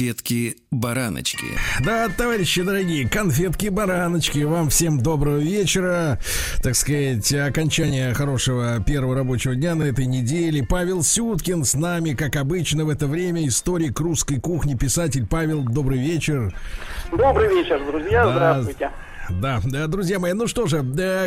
Конфетки-бараночки. Да, товарищи дорогие, конфетки-бараночки. Вам всем доброго вечера. Так сказать, окончание хорошего первого рабочего дня на этой неделе. Павел Сюткин с нами, как обычно, в это время. Историк русской кухни, писатель Павел, добрый вечер. Добрый вечер, друзья. Да. Здравствуйте. Да, да, друзья мои, ну что же,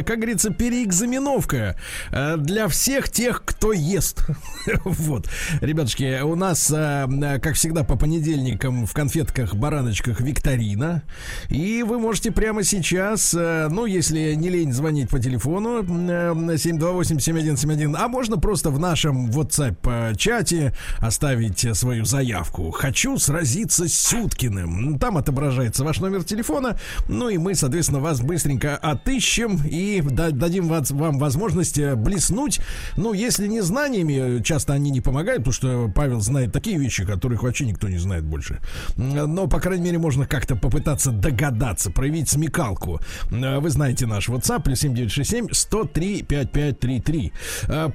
как говорится, переэкзаменовка э, для всех тех, кто ест. вот, ребятушки, у нас, э, как всегда, по понедельникам в конфетках, бараночках викторина. И вы можете прямо сейчас, э, ну, если не лень звонить по телефону 728-7171, а можно просто в нашем WhatsApp-чате оставить свою заявку. Хочу сразиться с Сюткиным. Там отображается ваш номер телефона, ну и мы, соответственно, соответственно, вас быстренько отыщем и дадим вам возможность э, блеснуть. Ну, если не знаниями, часто они не помогают, потому что Павел знает такие вещи, которых вообще никто не знает больше. Но, по крайней мере, можно как-то попытаться догадаться, проявить смекалку. Э, вы знаете наш WhatsApp, плюс 7967 103 5533.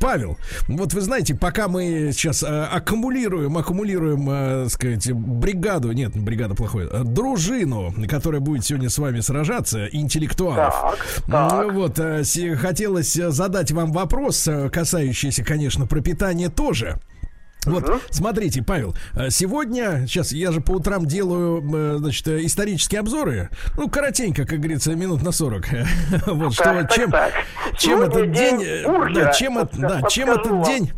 Павел, вот вы знаете, пока мы сейчас э, аккумулируем, аккумулируем, так сказать, бригаду, нет, бригада плохой, дружину, которая будет сегодня с вами сражаться, интеллектуалов. Так, так. Вот, э, хотелось задать вам вопрос, э, касающийся, конечно, пропитания тоже. Вот, uh-huh. смотрите, Павел, э, сегодня, сейчас я же по утрам делаю, значит, исторические обзоры, ну, коротенько, как говорится, минут на 40. вот, что, чем, чем этот день, да, чем, да, чем этот день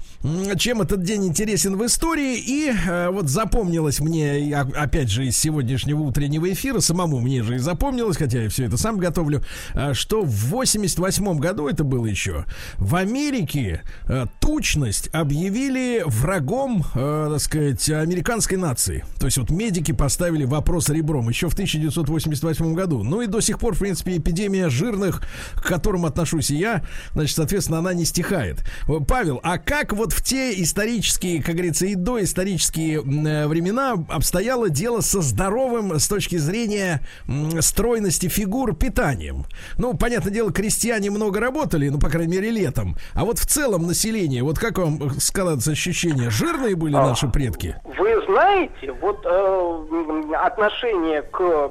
чем этот день интересен в истории. И э, вот запомнилось мне, опять же, из сегодняшнего утреннего эфира, самому мне же и запомнилось, хотя я все это сам готовлю, э, что в 88 году это было еще, в Америке э, тучность объявили врагом, э, так сказать, американской нации. То есть вот медики поставили вопрос ребром еще в 1988 году. Ну и до сих пор, в принципе, эпидемия жирных, к которым отношусь и я, значит, соответственно, она не стихает. Павел, а как вот в те исторические, как говорится, и доисторические э, времена обстояло дело со здоровым с точки зрения стройности фигур питанием. Ну, понятное дело, крестьяне много работали, ну, по крайней мере, летом. А вот в целом население, вот как вам складывается ощущение, жирные были а, наши предки? Вы знаете, вот э, отношение к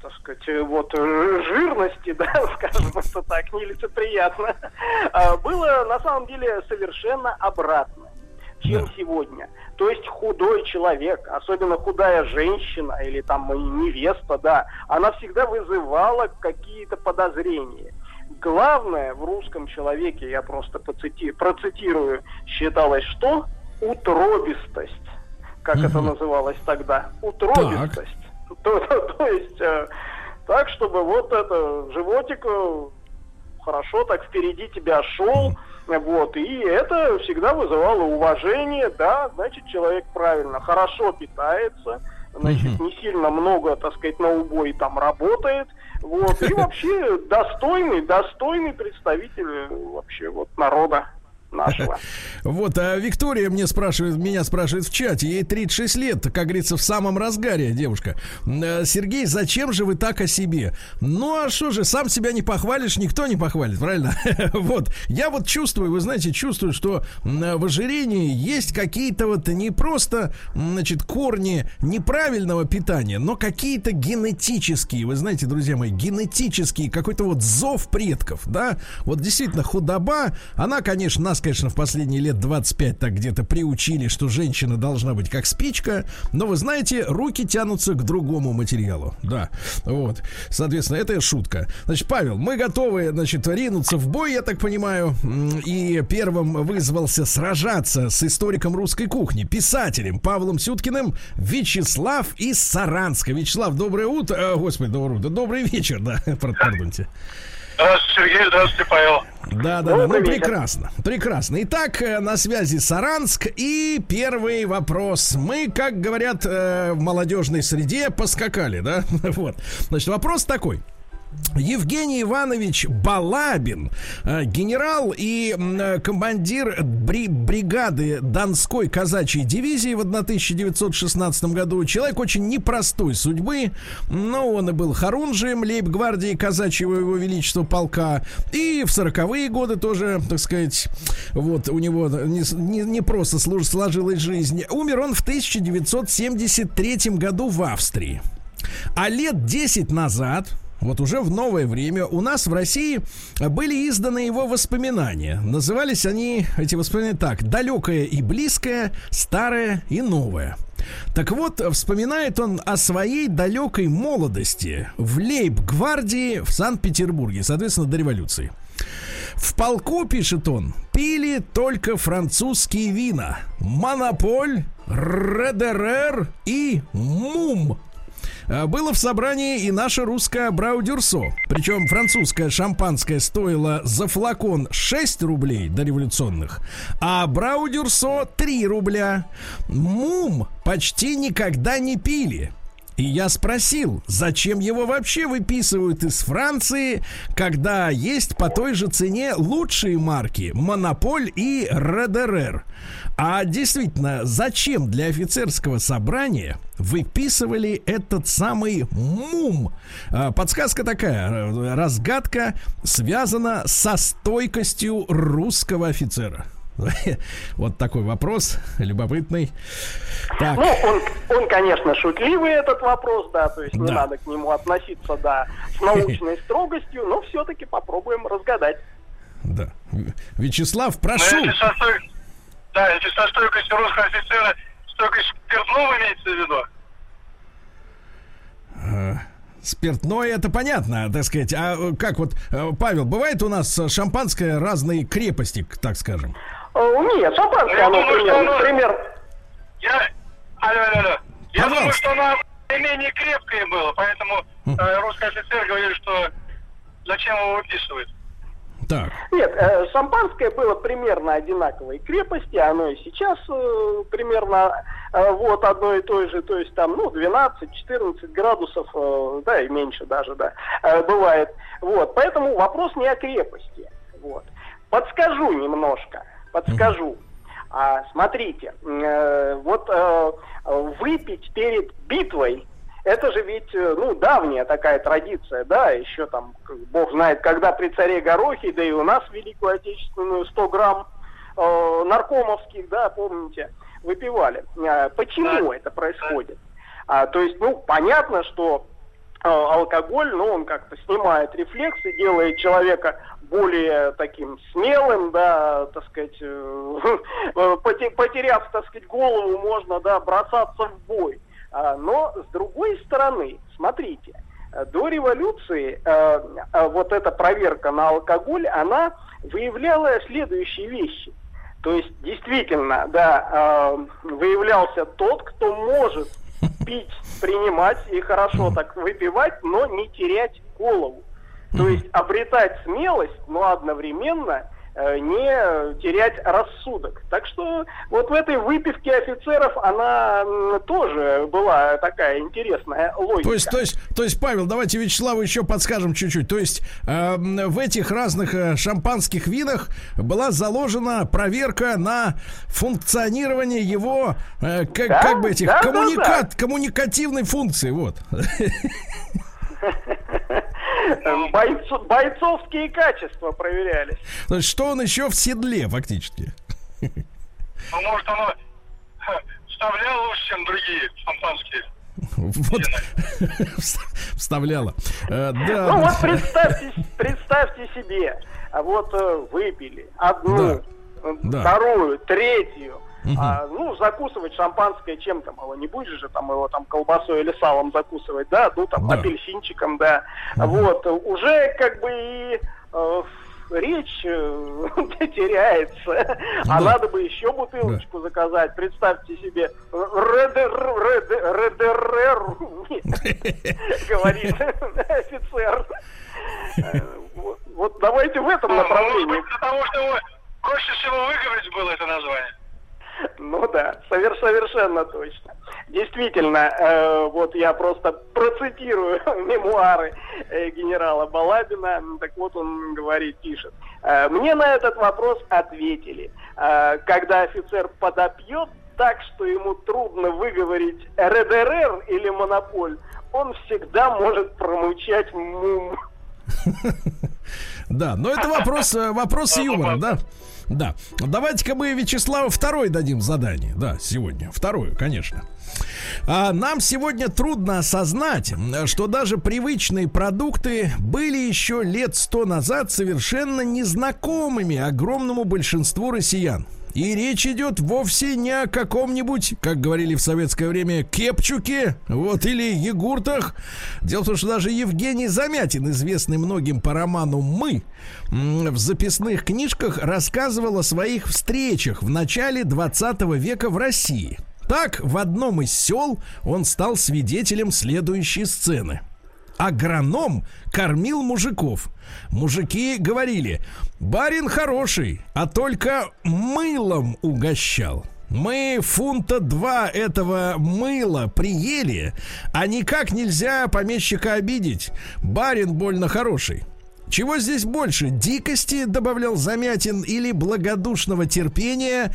так сказать, вот э, жирности, да, скажем это так, нелицеприятно, а, было на самом деле совершенно обратно, чем да. сегодня. То есть худой человек, особенно худая женщина или там невеста, да, она всегда вызывала какие-то подозрения. Главное в русском человеке, я просто поцити, процитирую, считалось что? Утробистость, как угу. это называлось тогда. Утробистость. То, то, то есть э, так, чтобы вот это животик э, хорошо так впереди тебя шел, вот, и это всегда вызывало уважение, да, значит, человек правильно, хорошо питается, значит, не сильно много, так сказать, на убой там работает, вот, и вообще достойный, достойный представитель э, вообще вот народа нашего. Вот, а Виктория мне спрашивает, меня спрашивает в чате, ей 36 лет, как говорится, в самом разгаре девушка. Э, Сергей, зачем же вы так о себе? Ну, а что же, сам себя не похвалишь, никто не похвалит, правильно? вот, я вот чувствую, вы знаете, чувствую, что в ожирении есть какие-то вот не просто, значит, корни неправильного питания, но какие-то генетические, вы знаете, друзья мои, генетические, какой-то вот зов предков, да? Вот действительно, худоба, она, конечно, нас нас, конечно, в последние лет 25 так где-то приучили, что женщина должна быть как спичка, но вы знаете, руки тянутся к другому материалу. Да, вот. Соответственно, это шутка. Значит, Павел, мы готовы, значит, ринуться в бой, я так понимаю, и первым вызвался сражаться с историком русской кухни, писателем Павлом Сюткиным Вячеслав из Саранска. Вячеслав, доброе утро. Э, господи, доброе утро. Добрый вечер, да, пардоньте. Здравствуйте, Сергей. Здравствуйте, Павел. Да, да, да. Ну, прекрасно. Прекрасно. Итак, э, на связи Саранск. И первый вопрос. Мы, как говорят э, в молодежной среде, поскакали, да? Вот. Значит, вопрос такой. Евгений Иванович Балабин, э, генерал и э, командир бри бригады Донской казачьей дивизии в 1916 году. Человек очень непростой судьбы, но он и был хорунжием лейб-гвардии казачьего его величества полка. И в 40-е годы тоже, так сказать, вот у него не, не, не просто сложилась жизнь. Умер он в 1973 году в Австрии. А лет 10 назад, вот уже в новое время у нас в России были изданы его воспоминания. Назывались они, эти воспоминания так, «Далекое и близкое, старое и новое». Так вот, вспоминает он о своей далекой молодости в Лейб-гвардии в Санкт-Петербурге, соответственно, до революции. В полку, пишет он, пили только французские вина. Монополь, РДРР и МУМ. А, было в собрании и наше русское Браудюрсо. Причем французское шампанское стоило за флакон 6 рублей до революционных, а Браудюрсо 3 рубля. Мум почти никогда не пили. И я спросил, зачем его вообще выписывают из Франции, когда есть по той же цене лучшие марки Монополь и РДРР. А действительно, зачем для офицерского собрания выписывали этот самый МУМ? А, подсказка такая, разгадка связана со стойкостью русского офицера. Вот такой вопрос, любопытный. Так. Ну, он, он, конечно, шутливый этот вопрос, да, то есть да. не надо к нему относиться, да, с научной строгостью, но все-таки попробуем разгадать. Да. Вячеслав, прошу. Ну, да, если со стойкостью русского офицера, стойкость спиртного имеется в виду? А, спиртное это понятно, так сказать. А как вот, э, Павел, бывает у нас шампанское разной крепости, так скажем? Нет, шампанское, оно, думаю, пример, оно... пример. Я... Алло, алло, алло. Я Пожалуйста. думаю, что оно менее крепкое было, поэтому э, русский офицер говорил, что зачем его выписывают. Так. Нет, э, шампанское было примерно одинаковой крепости, оно и сейчас э, примерно э, вот одно и то же, то есть там, ну, 12-14 градусов, э, да, и меньше даже, да, э, бывает. Вот, поэтому вопрос не о крепости. Вот. Подскажу немножко, подскажу. А, смотрите, э, вот э, выпить перед битвой это же ведь, э, ну, давняя такая традиция, да, еще там, бог знает, когда при царе Горохе, да и у нас Великую Отечественную 100 грамм э, наркомовских, да, помните, выпивали. А, почему да. это происходит? А, то есть, ну, понятно, что э, алкоголь, ну, он как-то снимает рефлексы, делает человека более таким смелым, да, так сказать, э, потеряв, так сказать, голову, можно, да, бросаться в бой. А, но с другой стороны, смотрите, э, до революции э, вот эта проверка на алкоголь, она выявляла следующие вещи. То есть действительно, да, выявлялся тот, кто может пить, принимать и хорошо так выпивать, но не терять голову. То есть обретать смелость, но одновременно Э, не терять рассудок. Так что вот в этой выпивке офицеров она тоже была такая интересная логика. То есть, то есть, то есть, Павел, давайте Вячеславу еще подскажем чуть-чуть. То есть э, в этих разных э, шампанских винах была заложена проверка на функционирование его э, как, да? как бы этих да, коммуника... да, да. коммуникативной функции. Вот. Бойцо, бойцовские качества проверялись. То есть, что он еще в седле, фактически? Ну, может, оно вставлял лучше, чем другие шампанские. Вот, вставляла. Э, да. Ну вот представьте, представьте себе, а вот э, выпили одну, да. вторую, третью, а, ну, закусывать шампанское чем-то, мало не будешь же там его там колбасой или салом закусывать, да, ну там да. апельсинчиком, да. Угу. Вот, уже как бы и э, речь э, теряется. А да. А надо бы еще бутылочку да. заказать. Представьте себе, РДР, говорит офицер. Э, вот давайте в этом ну, направлении. Для того, чтобы проще всего выговорить было это название. Ну да, совершенно точно. Действительно, э, вот я просто процитирую мемуары э, генерала Балабина. Так вот он говорит, пишет. Э, Мне на этот вопрос ответили. Э, когда офицер подопьет так, что ему трудно выговорить РДРР или монополь, он всегда может промычать мум. Да, но это вопрос, э, вопрос юмора, да? Да. Давайте-ка мы Вячеславу второй дадим задание. Да, сегодня. Вторую, конечно. А нам сегодня трудно осознать, что даже привычные продукты были еще лет сто назад совершенно незнакомыми огромному большинству россиян. И речь идет вовсе не о каком-нибудь, как говорили в советское время, кепчуке, вот, или егуртах. Дело в том, что даже Евгений Замятин, известный многим по роману «Мы», в записных книжках рассказывал о своих встречах в начале 20 века в России. Так, в одном из сел он стал свидетелем следующей сцены – агроном кормил мужиков. Мужики говорили, барин хороший, а только мылом угощал. Мы фунта два этого мыла приели, а никак нельзя помещика обидеть. Барин больно хороший. Чего здесь больше? Дикости, добавлял Замятин, или благодушного терпения,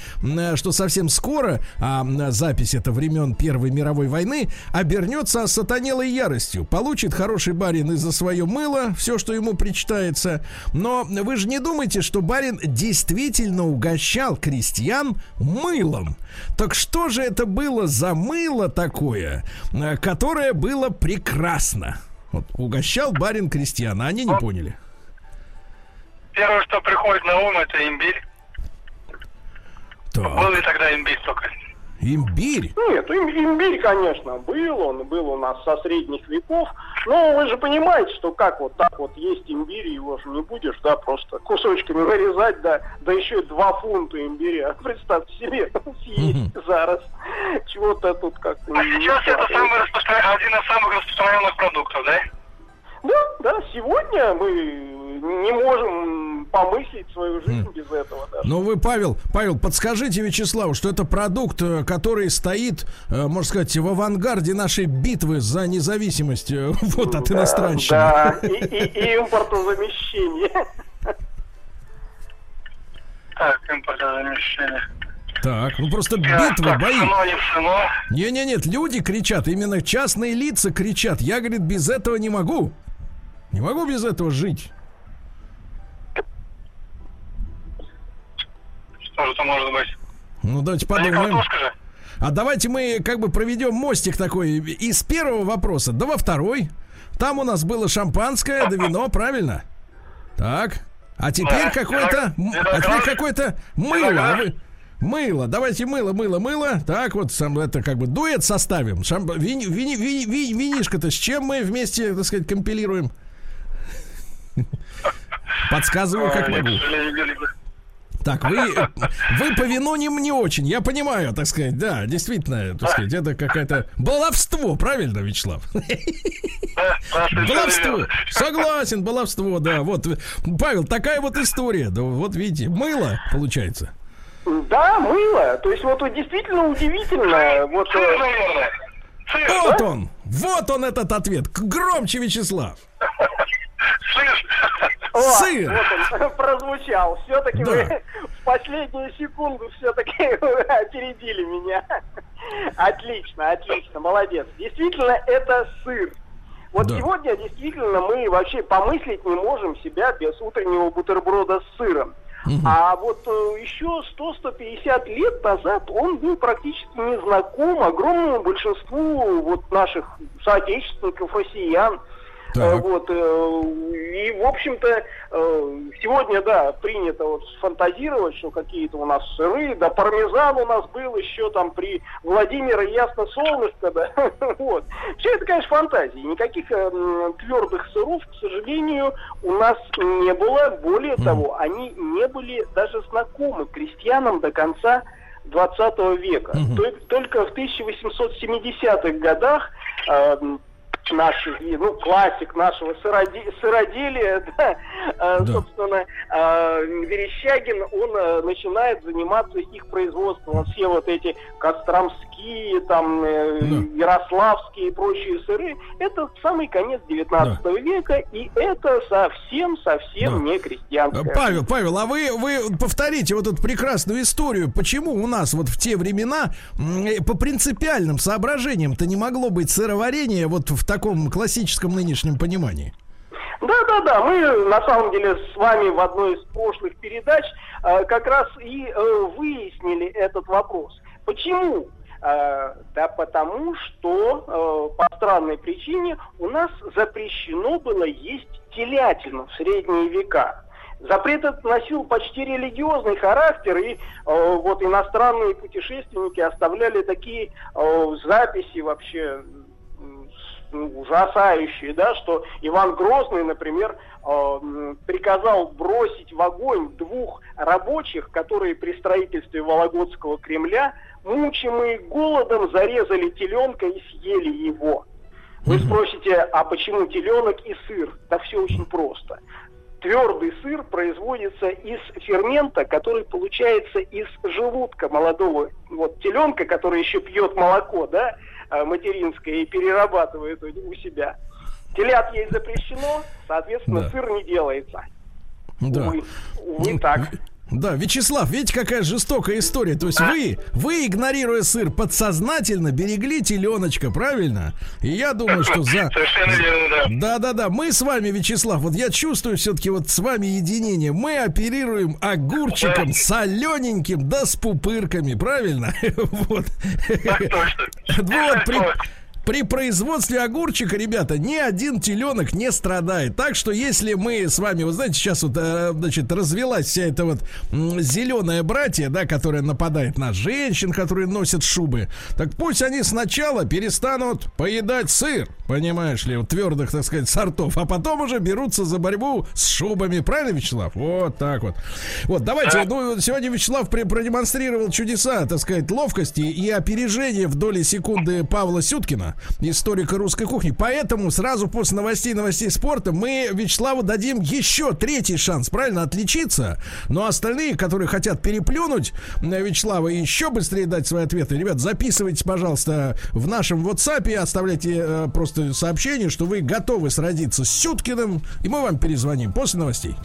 что совсем скоро, а запись это времен Первой мировой войны, обернется сатанелой яростью. Получит хороший барин из-за свое мыло, все, что ему причитается. Но вы же не думаете, что барин действительно угощал крестьян мылом. Так что же это было за мыло такое, которое было прекрасно? Вот, угощал барин крестьян, а они не поняли. Первое, что приходит на ум, это имбирь. Так. Был ли тогда имбирь только? Имбирь? Нет, им- имбирь, конечно, был, он был у нас со средних веков. Но вы же понимаете, что как вот так вот есть имбирь, его же не будешь, да, просто кусочками нарезать, да, да еще и два фунта имбиря. Представьте себе, съесть за раз. Чего-то тут как-то... А сейчас это самый распространен- один из самых распространенных продуктов, да? Да, да, сегодня мы не можем помыслить свою жизнь без этого даже. Ну вы, Павел, Павел, подскажите Вячеславу, что это продукт, э, который стоит, э, можно сказать, в авангарде нашей битвы за независимость э, вот от иностранщины. Да, и, и- и импортозамещение. Так, импортозамещение. Так, ну просто Так, битвы, так, бои. не. Не-не, нет, люди кричат, именно частные лица кричат. Я, говорит, без этого не могу. Не могу без этого жить. Что же это может быть? Ну, давайте Да подумаем. А давайте мы как бы проведем мостик такой из первого вопроса до во второй. Там у нас было шампанское, да вино, правильно? Так. А теперь Да. какое-то, а теперь какое-то мыло. А вы- Мыло, давайте мыло, мыло, мыло. Так вот, сам это как бы дуэт составим. Шамп... Вини, вини, вини- ви- винишко-то с чем мы вместе, так сказать, компилируем? Подсказываю, как могу. Так, вы, вы по вину не, не очень, я понимаю, так сказать, да, действительно, так сказать, это какое-то баловство, правильно, Вячеслав? Баловство, согласен, баловство, да, вот, Павел, такая вот история, да, вот видите, мыло получается. Да, мыло. То есть вот действительно удивительно. Вот, э, Вот он, вот он этот ответ, К- громче, Вячеслав. Сыр. о, Сыр. Вот он прозвучал. Все-таки Да. вы в последнюю секунду все-таки опередили меня. Отлично, отлично, молодец. Действительно, это сыр. Вот Да. сегодня действительно мы вообще помыслить не можем себя без утреннего бутерброда с сыром. А вот э, еще 100-150 лет назад он был практически не знаком огромному большинству вот наших соотечественников, россиян. Так. Э, Вот, э, и, в общем-то, э, сегодня, да, принято вот фантазировать, что какие-то у нас сыры, да, пармезан у нас был еще там при Владимире Ясно Солнышко, да, вот. Все это, конечно, фантазии. Никаких твердых сыров, к сожалению, у нас не было. Более того, они не были даже знакомы крестьянам до конца 20 века. Тол- Только в 1870-х годах э, м, наших, ну, классик нашего сыроди, сыроделия, да, да. собственно, Верещагин, он начинает заниматься их производством. Все вот эти костромские, там, да. ярославские и прочие сыры, это самый конец 19 да. века, и это совсем-совсем да. не крестьянское. Павел, Павел, а вы, вы повторите вот эту прекрасную историю, почему у нас вот в те времена по принципиальным соображениям-то не могло быть сыроварение вот в таком классическом нынешнем понимании? Да, да, да. Мы на самом деле с вами в одной из прошлых передач э, как раз и э, выяснили этот вопрос. Почему? Э, да потому что э, по странной причине у нас запрещено было есть телятину в средние века. Запрет этот носил почти религиозный характер, и э, вот иностранные путешественники оставляли такие записи вообще ужасающие, да, что Иван Грозный, например, э, приказал бросить в огонь двух рабочих, которые при строительстве Вологодского Кремля, мучимые голодом, зарезали теленка и съели его. Вы спросите, а почему теленок и сыр? Да все очень просто твердый сыр производится из фермента, который получается из желудка молодого вот теленка, который еще пьет молоко, да, э, материнское и перерабатывает у себя. Телят есть запрещено, соответственно, да. сыр не делается. Да. Увы, увы так. Да, Вячеслав, видите, какая жестокая история. То есть вы, вы, игнорируя сыр, подсознательно берегли теленочка, правильно? И я думаю, что за... Совершенно верно, да. Да-да-да, мы с вами, Вячеслав, вот я чувствую все-таки вот с вами единение. Мы оперируем огурчиком да. солененьким, да с пупырками, правильно? Вот. Так точно. Вот, при... При производстве огурчика, ребята, ни один теленок не страдает. Так что если мы с вами, вы знаете, сейчас вот, э, значит, развелась вся эта вот зеленая братья, да, которая нападает на женщин, которые носят шубы, так пусть они сначала перестанут поедать сыр, понимаешь ли, твердых, так сказать, сортов, а потом уже берутся за борьбу с шубами. Правильно, Вячеслав? Вот так вот. Вот, давайте, ну, сегодня Вячеслав продемонстрировал чудеса, так сказать, ловкости и опережения в доли секунды Павла Сюткина историка русской кухни. Поэтому сразу после новостей новостей спорта мы Вячеславу дадим еще третий шанс, правильно, отличиться. Но остальные, которые хотят переплюнуть Вячеслава и еще быстрее дать свои ответы, ребят, записывайте, пожалуйста, в нашем WhatsApp, оставляйте э, просто сообщение, что вы готовы сразиться с Сюткиным, и мы вам перезвоним после новостей.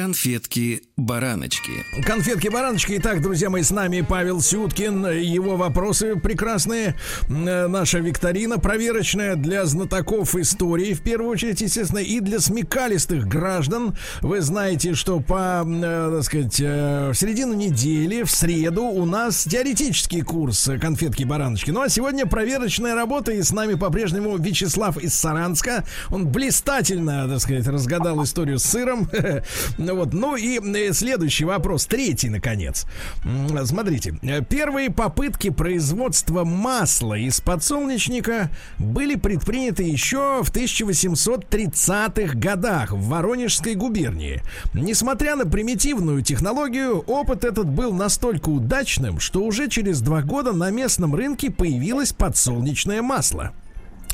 Конфетки-бараночки. Конфетки-бараночки. Итак, друзья мои, с нами Павел Сюткин. Его вопросы прекрасные. Э, наша викторина проверочная для знатоков истории, в первую очередь, естественно, и для смекалистых граждан. Вы знаете, что по, э, так сказать, э, в середину недели, в среду, у нас теоретический курс конфетки-бараночки. Ну, а сегодня проверочная работа, и с нами по-прежнему Вячеслав из Саранска. Он блистательно, так сказать, разгадал историю с сыром. Вот, ну и э, следующий вопрос, третий, наконец. Смотрите, первые попытки производства масла из подсолнечника были предприняты еще в 1830-х годах в Воронежской губернии. Несмотря на примитивную технологию, опыт этот был настолько удачным, что уже через два года на местном рынке появилось подсолнечное масло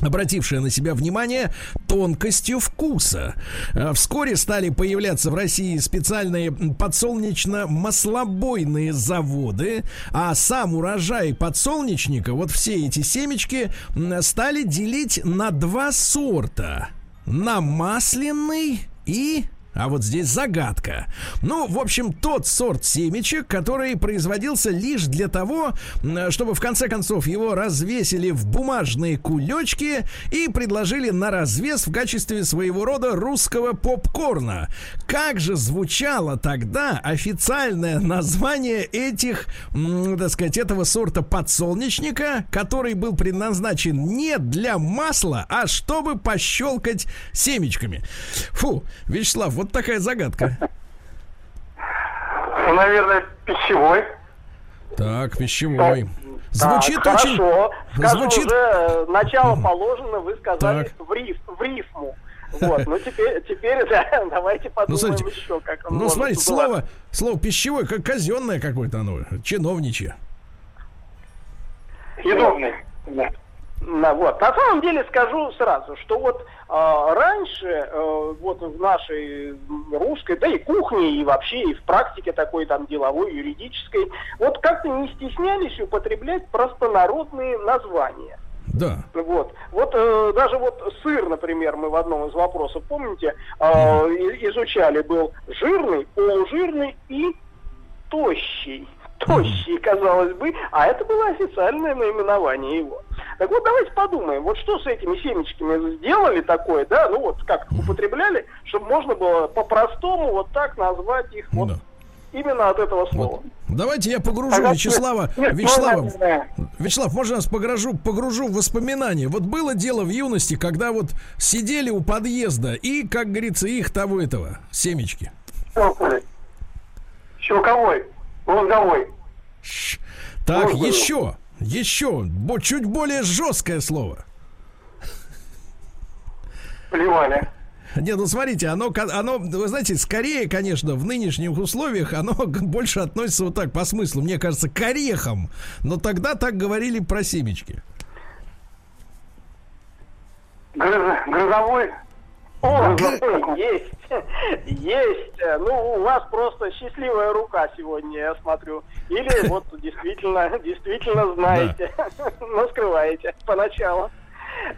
обратившая на себя внимание тонкостью вкуса. А вскоре стали появляться в России специальные подсолнечно-маслобойные заводы, а сам урожай подсолнечника, вот все эти семечки, стали делить на два сорта. На масляный и а вот здесь загадка. Ну, в общем, тот сорт семечек, который производился лишь для того, чтобы в конце концов его развесили в бумажные кулечки и предложили на развес в качестве своего рода русского попкорна. Как же звучало тогда официальное название этих, так сказать, этого сорта подсолнечника, который был предназначен не для масла, а чтобы пощелкать семечками. Фу, Вячеслав, вот вот такая загадка. Ну, наверное, пищевой. Так, пищевой. Звучит так, очень... Хорошо. Скажу, Звучит... уже начало положено, вы сказали в, риф, в рифму. Вот, ну теперь, теперь да, давайте подумаем ну, смотрите, еще, как он Ну, смотрите, слово, слово пищевое, как казенное какое-то оно, чиновничье. Ну, вот. На самом деле скажу сразу, что вот э, раньше э, вот в нашей русской, да и кухне, и вообще и в практике такой там деловой, юридической, вот как-то не стеснялись употреблять простонародные названия. Да. Вот. Вот э, даже вот сыр, например, мы в одном из вопросов, помните, э, изучали, был жирный, полужирный и тощий тощий, казалось бы, а это было официальное наименование его. Так вот, давайте подумаем, вот что с этими семечками сделали такое, да, ну вот как употребляли, чтобы можно было по-простому вот так назвать их вот да. именно от этого слова. Вот. Давайте я погружу а Вячеслава. Нет, Вячеслав, Вячеслав, можно я вас погружу, погружу в воспоминания? Вот было дело в юности, когда вот сидели у подъезда и, как говорится, их того этого, семечки. Щелковой. Мозговой. Так, Мозговой. еще, еще, чуть более жесткое слово. Плевали. Нет, ну смотрите, оно, оно, вы знаете, скорее, конечно, в нынешних условиях оно больше относится вот так по смыслу, мне кажется, к орехам. Но тогда так говорили про семечки. Грыз, грызовой о, есть, есть. Ну, у вас просто счастливая рука сегодня, я смотрю. Или вот действительно, действительно знаете, но скрываете поначалу.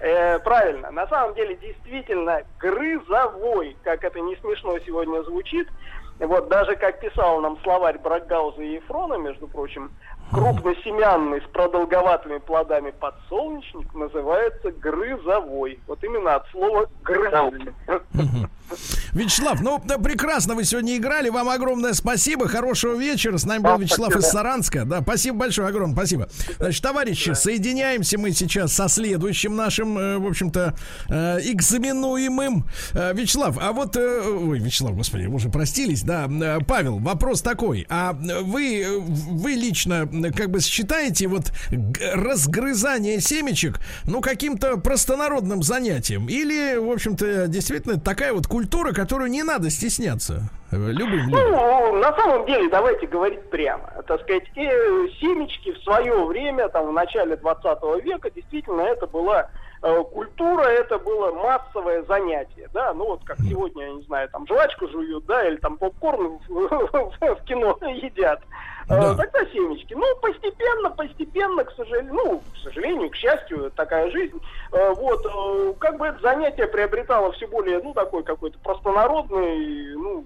Э, правильно. На самом деле, действительно, грызовой, как это не смешно сегодня звучит, вот даже как писал нам словарь Брагауза и Ефрона, между прочим, крупносемянный с продолговатыми плодами подсолнечник называется грызовой. Вот именно от слова грызовый. Вячеслав, ну да, прекрасно вы сегодня играли. Вам огромное спасибо. Хорошего вечера. С нами был Вячеслав из Саранска. Да, спасибо большое, огромное спасибо. Значит, товарищи, соединяемся мы сейчас со следующим нашим, э, в общем-то, э, экзаменуемым. Э, Вячеслав, а вот, ой, Вячеслав, господи, мы уже простились, да. Павел, вопрос такой. А вы, вы лично как бы считаете вот разгрызание семечек, ну, каким-то простонародным занятием? Или, в общем-то, действительно такая вот культура, которую не надо стесняться любым Ну, на самом деле, давайте говорить прямо. Так сказать, и семечки в свое время, там, в начале 20 века, действительно, это была э, культура, это было массовое занятие, да, ну вот как сегодня, я не знаю, там жвачку жуют, да, или там попкорн в кино едят. Э, да. Тогда семечки. Ну, постепенно, постепенно, к сожалению, ну, к сожалению, к счастью, такая жизнь. Э, вот, э, как бы это занятие приобретало все более, ну, такой какой-то простонародный, ну,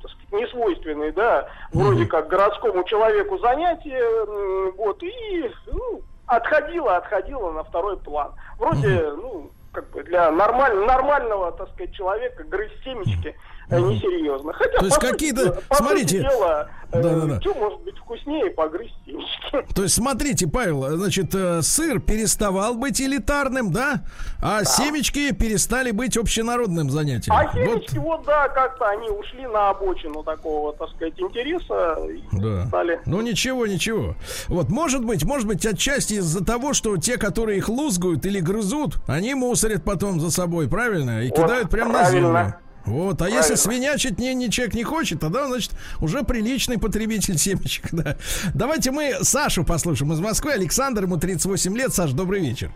так сказать, несвойственный, да, вроде как городскому человеку занятие, вот, и, ну, отходило, отходило на второй план. Вроде, ну, как бы для нормаль, нормального, так сказать, человека грызть семечки mm-hmm. несерьезно. Хотя, То есть какие-то, смотрите, дела, да, да, да. что может быть вкуснее погрызть семечки? То есть, смотрите, Павел, значит, э, сыр переставал быть элитарным, да? А да. семечки перестали быть общенародным занятием. А семечки, вот, вот да, как-то они ушли на обочину такого, так сказать, интереса. Да. Стали... Ну ничего, ничего. Вот, может быть, может быть, отчасти из-за того, что те, которые их лузгают или грызут, они мусорят потом за собой, правильно? И вот, кидают прямо на землю. Вот, а Правильно. если свинячить не, не человек не хочет, тогда, значит, уже приличный потребитель семечек, да. Давайте мы Сашу послушаем из Москвы. Александр, ему 38 лет. Саш, добрый вечер.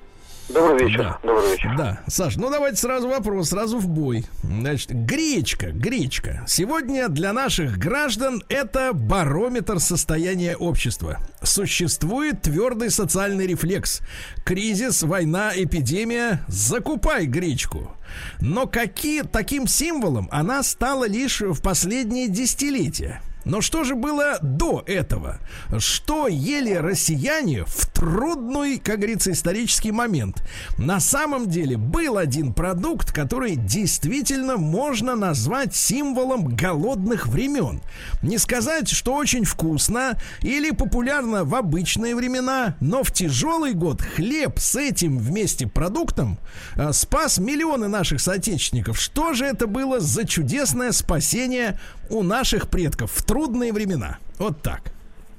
Добрый вечер. Да. Добрый вечер. Да, Саш, ну давайте сразу вопрос, сразу в бой. Значит, гречка, гречка. Сегодня для наших граждан это барометр состояния общества. Существует твердый социальный рефлекс. Кризис, война, эпидемия. Закупай гречку. Но какие, таким символом она стала лишь в последние десятилетия. Но что же было до этого? Что ели россияне в трудный, как говорится, исторический момент? На самом деле был один продукт, который действительно можно назвать символом голодных времен. Не сказать, что очень вкусно или популярно в обычные времена, но в тяжелый год хлеб с этим вместе продуктом э, спас миллионы наших соотечественников. Что же это было за чудесное спасение у наших предков в трудные времена. Вот так.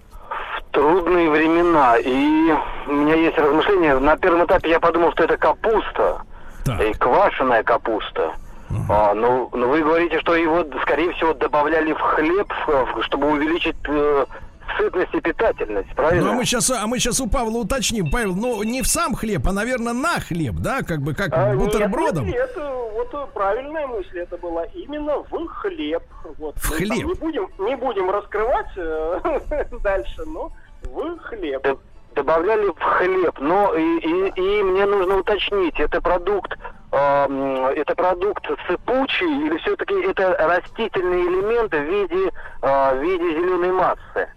В трудные времена. И у меня есть размышления. На первом этапе я подумал, что это капуста. Так. И квашеная капуста. А, ну, ну, вы говорите, что его, скорее всего, добавляли в хлеб, чтобы увеличить э, сытность и питательность, правильно? Ну, а мы сейчас, а мы сейчас у Павла уточним, Павел, ну не в сам хлеб, а, наверное, на хлеб, да, как бы как А, нет, бутербродом. нет, это вот э, правильная мысль, это была именно в хлеб. Вот. В Мы хлеб. Не будем, не будем раскрывать э, дальше, но в хлеб. Добавляли в хлеб, но и, и, и мне нужно уточнить, это продукт, эм, это продукт сыпучий или все-таки это растительные элементы в виде, э, в виде зеленой массы?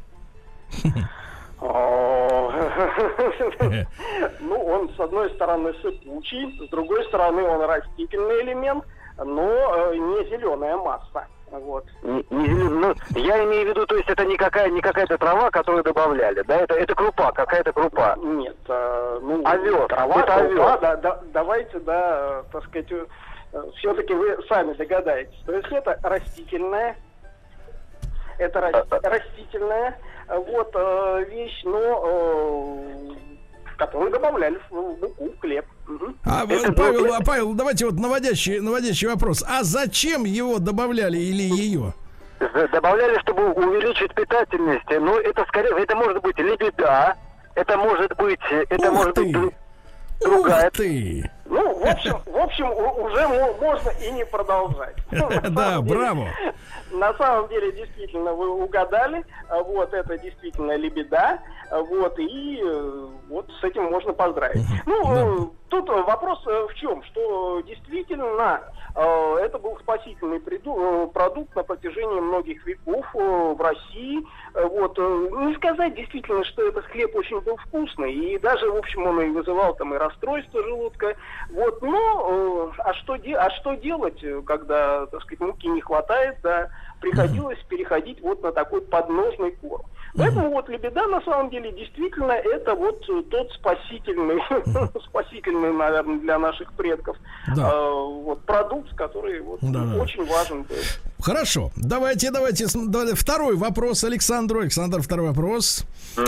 Ну, он, с одной стороны, сыпучий, с другой стороны, он растительный элемент, но э, не зеленая масса. Вот. Не, не ну, я имею в виду, то есть это не, какая, не какая-то трава, которую добавляли, да, это, это крупа, какая-то крупа. Нет, э, ну, Овес, трава, это крупа, овес. да, да, давайте, да, э, так сказать, все-таки вы сами догадаетесь. То есть это растительная, это рас- растительная э, вот э, вещь, но э, которую добавляли в, муку, в хлеб. А, вот, Это Павел, было- а, Павел, давайте вот наводящий, наводящий вопрос. А зачем его добавляли или ее? Добавляли, чтобы увеличить питательность. Ну, это скорее, это может быть лебеда, это может быть, это Ух может ты! быть дру- другая. Ух ты! Ну, в общем, в общем, уже мо- можно и не продолжать. Да, браво. На самом деле, действительно, вы угадали. Вот, это действительно лебеда. Вот, и э, вот с этим можно поздравить. Ну, э, тут вопрос э, в чем? Что действительно это был спасительный продукт на протяжении многих веков в России. Вот, не сказать действительно, что этот хлеб очень был вкусный. И даже, в общем, он и вызывал там и расстройство желудка. Вот, но э, а что, де- а что делать, э, когда, так сказать, муки не хватает, да, приходилось переходить вот на такой подножный корм. Поэтому вот лебеда на самом деле действительно это вот э, тот спасительный, спасительный, наверное, для наших предков Да. э, вот продукт, который вот очень важен был. Хорошо, давайте, давайте второй вопрос Александру. Александр, второй вопрос.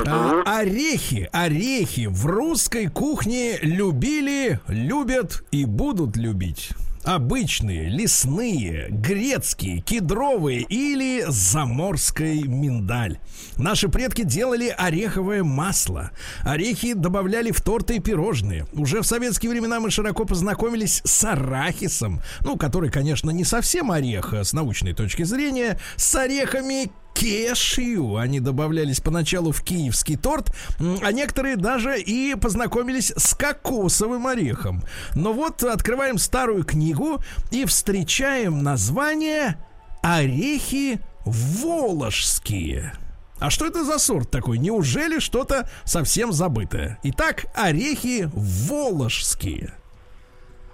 А, орехи, орехи в русской кухне любили, любят и будут любить. Обычные, лесные, грецкие, кедровые или заморской миндаль. Наши предки делали ореховое масло. Орехи добавляли в торты и пирожные. Уже в советские времена мы широко познакомились с арахисом. Ну, который, конечно, не совсем орех а с научной точки зрения. С орехами кешью. Они добавлялись поначалу в киевский торт, а некоторые даже и познакомились с кокосовым орехом. Но вот открываем старую книгу и встречаем название «Орехи волжские». А что это за сорт такой? Неужели что-то совсем забытое? Итак, орехи волжские.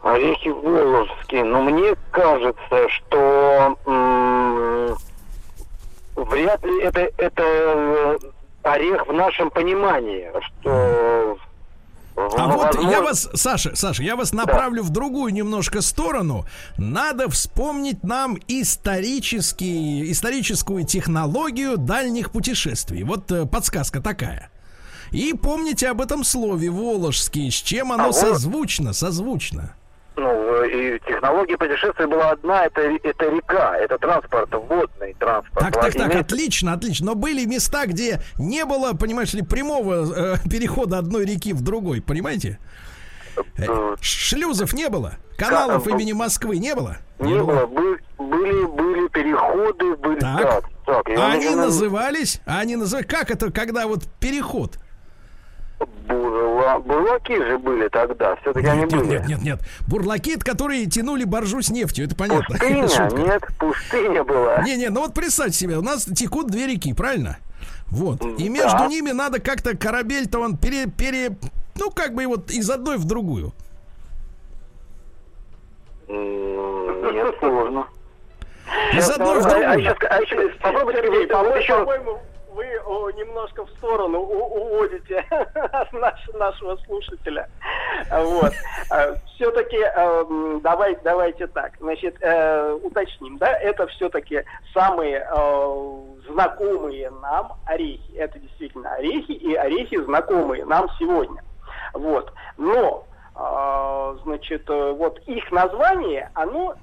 Орехи волжские. Но мне кажется, что вряд ли это, это э, орех в нашем понимании, что А вот возможно- я вас, Саша, Саша, я вас направлю в другую немножко сторону. Надо вспомнить нам исторический, историческую технологию дальних путешествий. Вот э, подсказка такая. И помните об этом слове волжский, с чем оно А созвучно, созвучно. Ну, и технология путешествия была одна, это, это река, это транспорт, водный транспорт. Так, так, так, отлично, отлично. Но были места, где не было, понимаешь ли, прямого э, перехода одной реки в другой, понимаете? Э, Шлюзов не было, каналов Как- имени Москвы не было. Не было, Бы- были, были переходы, были... Так. Так, так, Они не- назывались, они назывались, как это, когда вот переход? Бурла- Бурлаки же были тогда, все-таки они Нет, нет, были. нет, нет, нет. Бурлаки, которые тянули боржу с нефтью, это понятно. Пустыня? Шутка. Нет, пустыня была. Не, не, ну вот представьте себе, у нас текут две реки, правильно? Вот. И Да. между ними надо как-то корабель-то он пере, пере, ну как бы вот из одной в другую. Нет, сложно. Из одной в А, а другую. еще, а еще попробуйте по-моему, вы о, немножко в сторону у- уводите наш- нашего слушателя. Вот. Все-таки давай, давайте так. Значит, э, уточним, да, это все-таки самые э, знакомые нам орехи. Это действительно орехи и орехи знакомые нам сегодня. Вот. Но, э, значит, э, вот их название, оно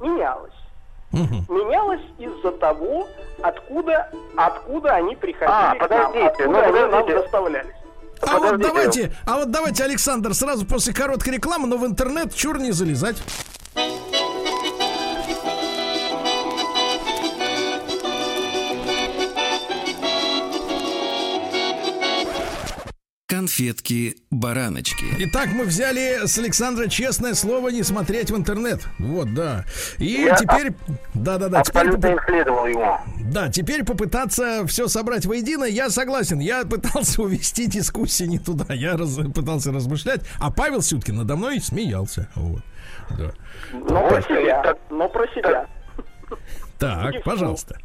менялась. Угу. Менялась из-за того, откуда, откуда они приходили а, к нам, откуда ну, они нам доставлялись. А вот давайте, а вот давайте, Александр, сразу после короткой рекламы, но в интернет чур не залезать. Конфетки-бараночки. Итак, мы взяли с Александра честное слово не смотреть в интернет. Вот, да. И Я теперь... Да-да-да. Абсолютно теперь... исследовал его. Да, теперь попытаться все собрать воедино. Я согласен. Я пытался увести дискуссию не туда. Я раз... пытался размышлять. А Павел Сюткин надо мной смеялся. Вот. Да. Но про себя. Но про себя. Так, пожалуйста.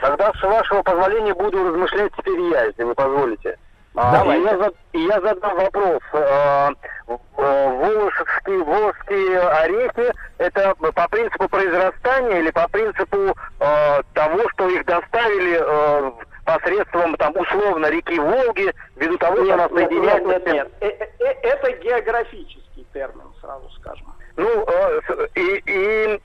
Тогда, с вашего позволения, буду размышлять теперь я, если вы позволите. А, и, я, и я задам вопрос. А, волжские, волжские орехи это по принципу произрастания или по принципу а, того, что их доставили а, посредством там условно реки Волги, ввиду того, нет, что она соединяется... Нет, нет, нет. Э, э, это географический термин, сразу скажем. Ну, и, и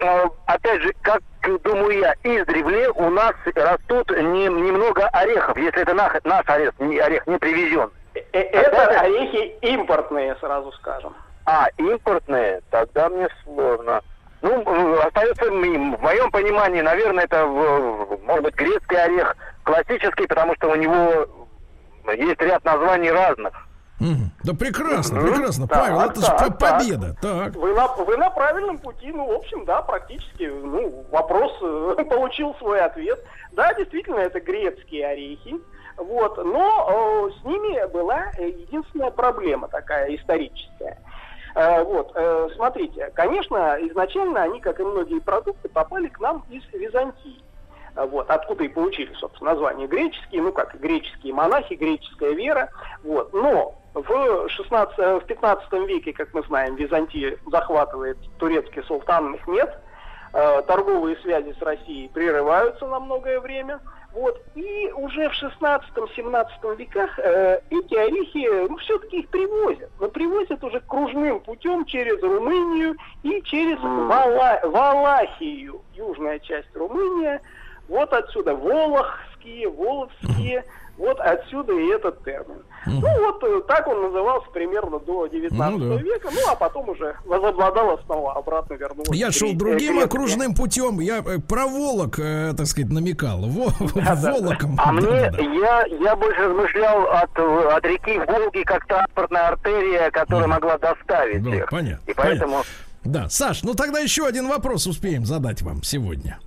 опять же, как думаю я, издревле у нас растут не, немного орехов, если это наш, наш орех, орех не привезен. Э, э, это Тогда... орехи импортные, сразу скажем. А, импортные? Тогда мне сложно. Ну, остается, в моем понимании, наверное, это, может быть, грецкий орех, классический, потому что у него есть ряд названий разных. Да прекрасно, прекрасно. Да, Павел, это так, же победа. Так. Вы, на, вы на правильном пути. Ну, в общем, да, практически. Ну, вопрос э, получил свой ответ. Да, действительно, это грецкие орехи. Вот, но э, с ними была единственная проблема такая историческая. Э, вот, э, смотрите, конечно, изначально они, как и многие продукты, попали к нам из Византии. Вот, откуда и получили, собственно, название греческие, ну как, греческие монахи, греческая вера. Вот, но в, 16, в 15 веке, как мы знаем, Византия захватывает турецкий султан Мехмед. Э, торговые связи с Россией прерываются на многое время. Вот. И уже в 16-17 веках э, эти орехи, ну, все-таки их привозят. Но привозят уже кружным путем через Румынию и через Вала- Валахию, южная часть Румыния. Вот отсюда Волохские, Воловские. Вот отсюда и этот термин. Ну вот э, так он назывался примерно до 19 ну, да. века, ну а потом уже возобладал снова, обратно вернулся. Я шел другим окружным путем, я э, про Волок, э, так сказать, намекал. Во, да, Волоком. А мне, я, я больше размышлял от, от реки Волги как транспортная артерия, которая mm. могла доставить да, их. Понятно. И поэтому... Понятно. Да, Саш, ну тогда еще один вопрос успеем задать вам сегодня.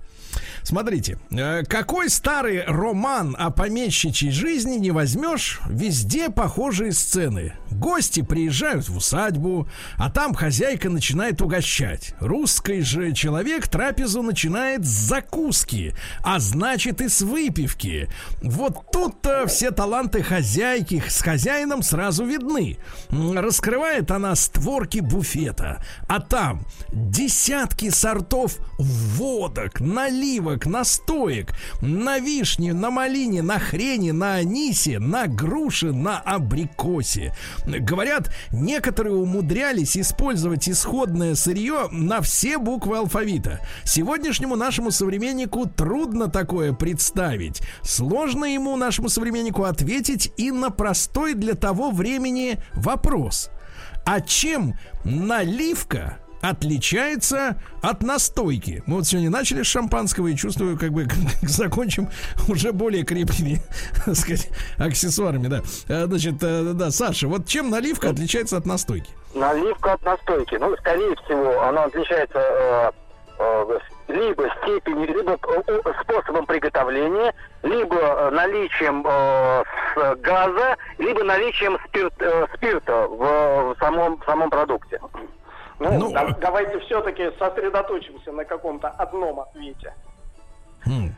Смотрите, э, какой старый роман о помещичьей жизни не возьмешь, везде похожие сцены. Гости приезжают в усадьбу, а там хозяйка начинает угощать. Русский же человек трапезу начинает с закуски, а значит и с выпивки. Вот тут-то все таланты хозяйки с хозяином сразу видны. Раскрывает она створки буфета, а там десятки сортов водок, наливок, сливок, настоек, на вишне, на малине, на хрене, на анисе, на груше, на абрикосе. Говорят, некоторые умудрялись использовать исходное сырье на все буквы алфавита. Сегодняшнему нашему современнику трудно такое представить. Сложно ему, нашему современнику, ответить и на простой для того времени вопрос. А чем наливка отличается от настойки. Мы вот сегодня начали с шампанского и чувствую, как бы закончим уже более крепкими, так сказать, аксессуарами, да. Э, значит, э, да, Саша, вот чем наливка отличается от настойки? Наливка от настойки. Ну, скорее всего, она отличается э, либо степенью, либо способом приготовления, либо наличием газа, либо наличием спирт, спирта в, в самом, в самом продукте. Ну, ну да, давайте все-таки сосредоточимся на каком-то одном ответе. Хм.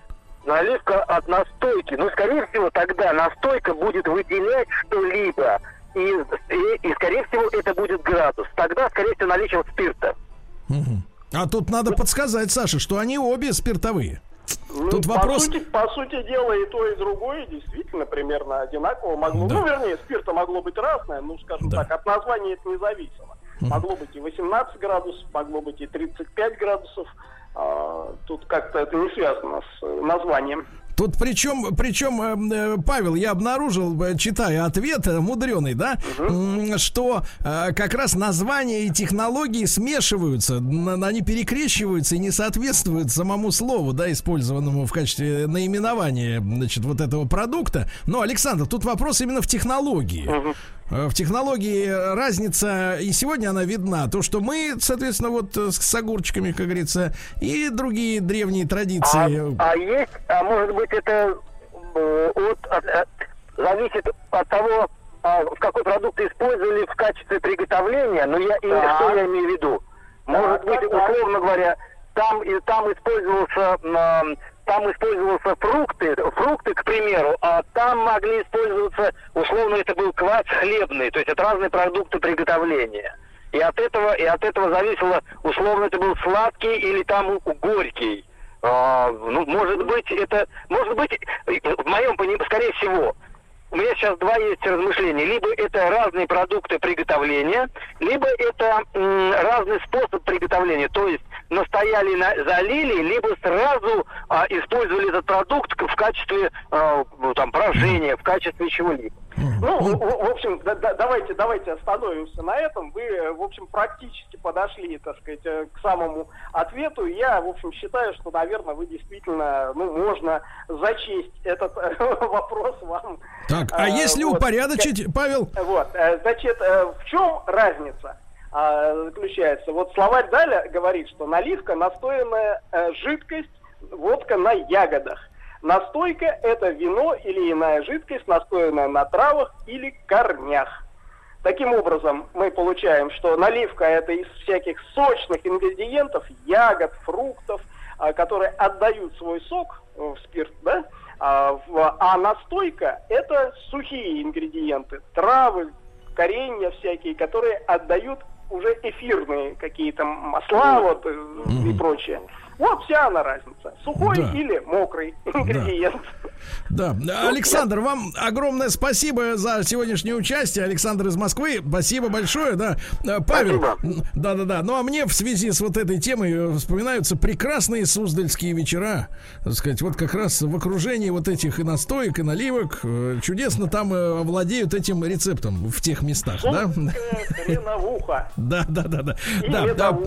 Наливка от настойки. Ну, скорее всего, тогда настойка будет выделять что-либо. И, и, и, скорее всего, это будет градус. Тогда, скорее всего, наличие спирта. Угу. А тут надо подсказать, Саша, что они обе спиртовые. Ну, Тут вопрос... По сути, по сути дела, и то, и другое действительно примерно одинаково могло. Да. Ну, вернее, спирта могло быть разное, ну, скажем да. так, от названия это не зависело. Могло быть и 18 градусов, могло быть и 35 градусов. А, тут как-то это не связано с э, названием. Тут причем, причем, э, э, Павел, я обнаружил, читая ответ, мудреный, да, угу. что как раз названия и технологии смешиваются, они перекрещиваются и не соответствуют самому слову, да, использованному в качестве наименования, значит, вот этого продукта. Но, Александр, тут вопрос именно в технологии. Угу. В технологии разница, и сегодня она видна. То, что мы, соответственно, вот с огурчиками, как говорится, и другие древние традиции. А, а есть, а может быть, это э, от, от, от, зависит от того, а, в какой продукт использовали в качестве приготовления, но я, и, что я имею в виду. Может быть, условно говоря, там, и, там использовался там использовался фрукты, фрукты, к примеру, а там могли использоваться, условно, это был квас хлебный, то есть это разные продукты приготовления. И от этого, и от этого зависело, условно, это был сладкий или там горький. А, ну, может быть, это, может быть, в моем понимании, скорее всего, у меня сейчас два есть размышления. Либо это разные продукты приготовления, либо это м, разный способ приготовления. То есть настояли, на, залили, либо сразу а, использовали этот продукт в качестве а, ну, там, брожения, в качестве чего-либо. Ну, в, в общем, да, да, давайте, давайте остановимся на этом. Вы, в общем, практически подошли, так сказать, э, к самому ответу. Я, в общем, считаю, что, наверное, вы действительно, ну, можно зачесть этот вопрос вам. Так, а, а если вот. упорядочить, Павел? Вот, э, значит, э, в чем разница? А, заключается. Вот словарь Даля говорит, что наливка настоянная э, жидкость, водка на ягодах. Настойка – это вино или иная жидкость, настоянная на травах или корнях. Таким образом, мы получаем, что наливка – это из всяких сочных ингредиентов, ягод, фруктов, а, которые отдают свой сок в спирт, да? А, а настойка – это сухие ингредиенты, травы, коренья всякие, которые отдают уже эфирные какие-то масла вот, mm-hmm. и прочее. Вот вся она разница. Сухой да. или мокрый ингредиент. Да. да. Александр, вам огромное спасибо за сегодняшнее участие. Александр из Москвы. Спасибо большое. Да. Э, Павел. Да, да, да. Ну а мне в связи с вот этой темой э, вспоминаются прекрасные суздальские вечера. Так сказать, вот как раз в окружении вот этих и настоек, и наливок. Э, чудесно там владеют этим рецептом в тех местах. Да? Да, да, да, да. Да, да,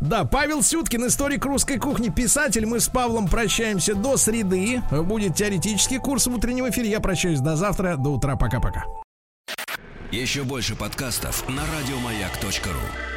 да. Павел Сюткин, историк русской кухни кухни писатель. Мы с Павлом прощаемся до среды. Будет теоретический курс в утреннем эфире. Я прощаюсь до завтра. До утра. Пока-пока. Еще больше подкастов на радиомаяк.ру